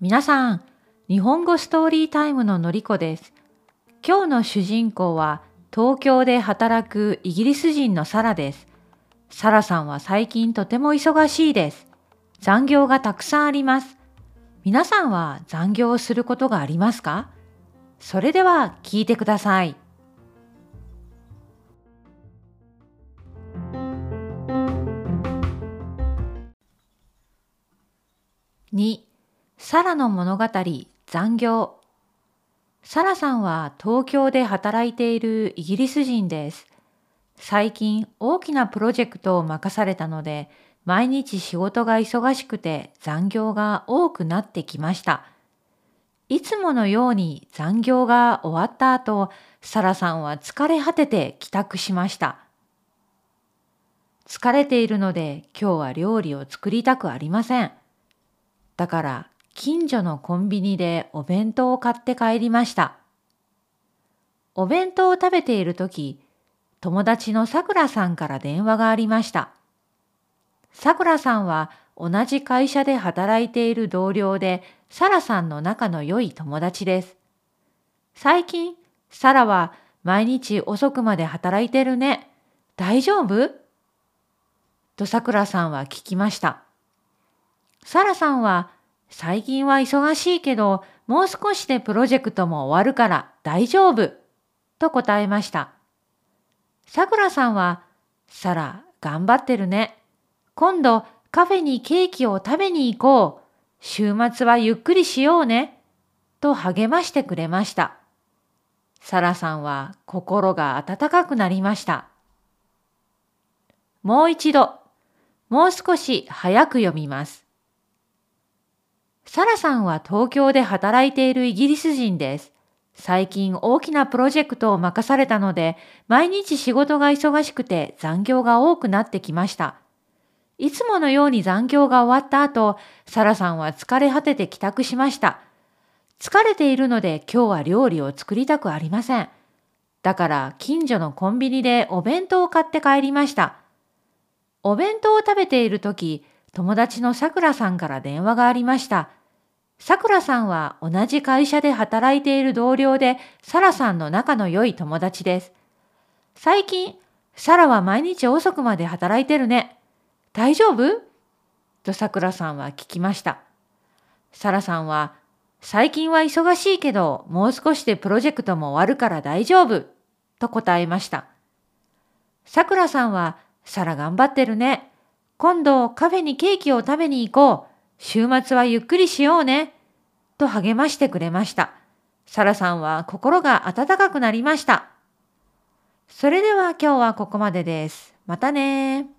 皆さん、日本語ストーリータイムののりこです。今日の主人公は東京で働くイギリス人のサラです。サラさんは最近とても忙しいです。残業がたくさんあります。皆さんは残業をすることがありますか？それでは聞いてください。2サラの物語残業サラさんは東京で働いているイギリス人です。最近大きなプロジェクトを任されたので毎日仕事が忙しくて残業が多くなってきました。いつものように残業が終わった後、サラさんは疲れ果てて帰宅しました。疲れているので今日は料理を作りたくありません。だから近所のコンビニでお弁当を買って帰りました。お弁当を食べているとき、友達のさくらさんから電話がありました。さくらさんは同じ会社で働いている同僚で、サラさんの仲の良い友達です。最近、サラは毎日遅くまで働いてるね。大丈夫？とさくらさんは聞きました。サラさんは最近は忙しいけど、もう少しでプロジェクトも終わるから大丈夫。と答えました。さくらさんは、サラ、頑張ってるね。今度カフェにケーキを食べに行こう。週末はゆっくりしようね。と励ましてくれました。サラさんは心が温かくなりました。もう一度、もう少し早く読みます。サラさんは東京で働いているイギリス人です。最近大きなプロジェクトを任されたので、毎日仕事が忙しくて残業が多くなってきました。いつものように残業が終わった後、サラさんは疲れ果てて帰宅しました。疲れているので今日は料理を作りたくありません。だから近所のコンビニでお弁当を買って帰りました。お弁当を食べている時、友達のさくらさんから電話がありました。さくらさんは同じ会社で働いている同僚で、サラさんの仲の良い友達です。最近、サラは毎日遅くまで働いてるね。大丈夫？とさくらさんは聞きました。サラさんは、最近は忙しいけど、もう少しでプロジェクトも終わるから大丈夫？と答えました。さくらさんは、サラ頑張ってるね。今度カフェにケーキを食べに行こう。週末はゆっくりしようね。と励ましてくれました。サラさんは心が温かくなりました。それでは今日はここまでです。またね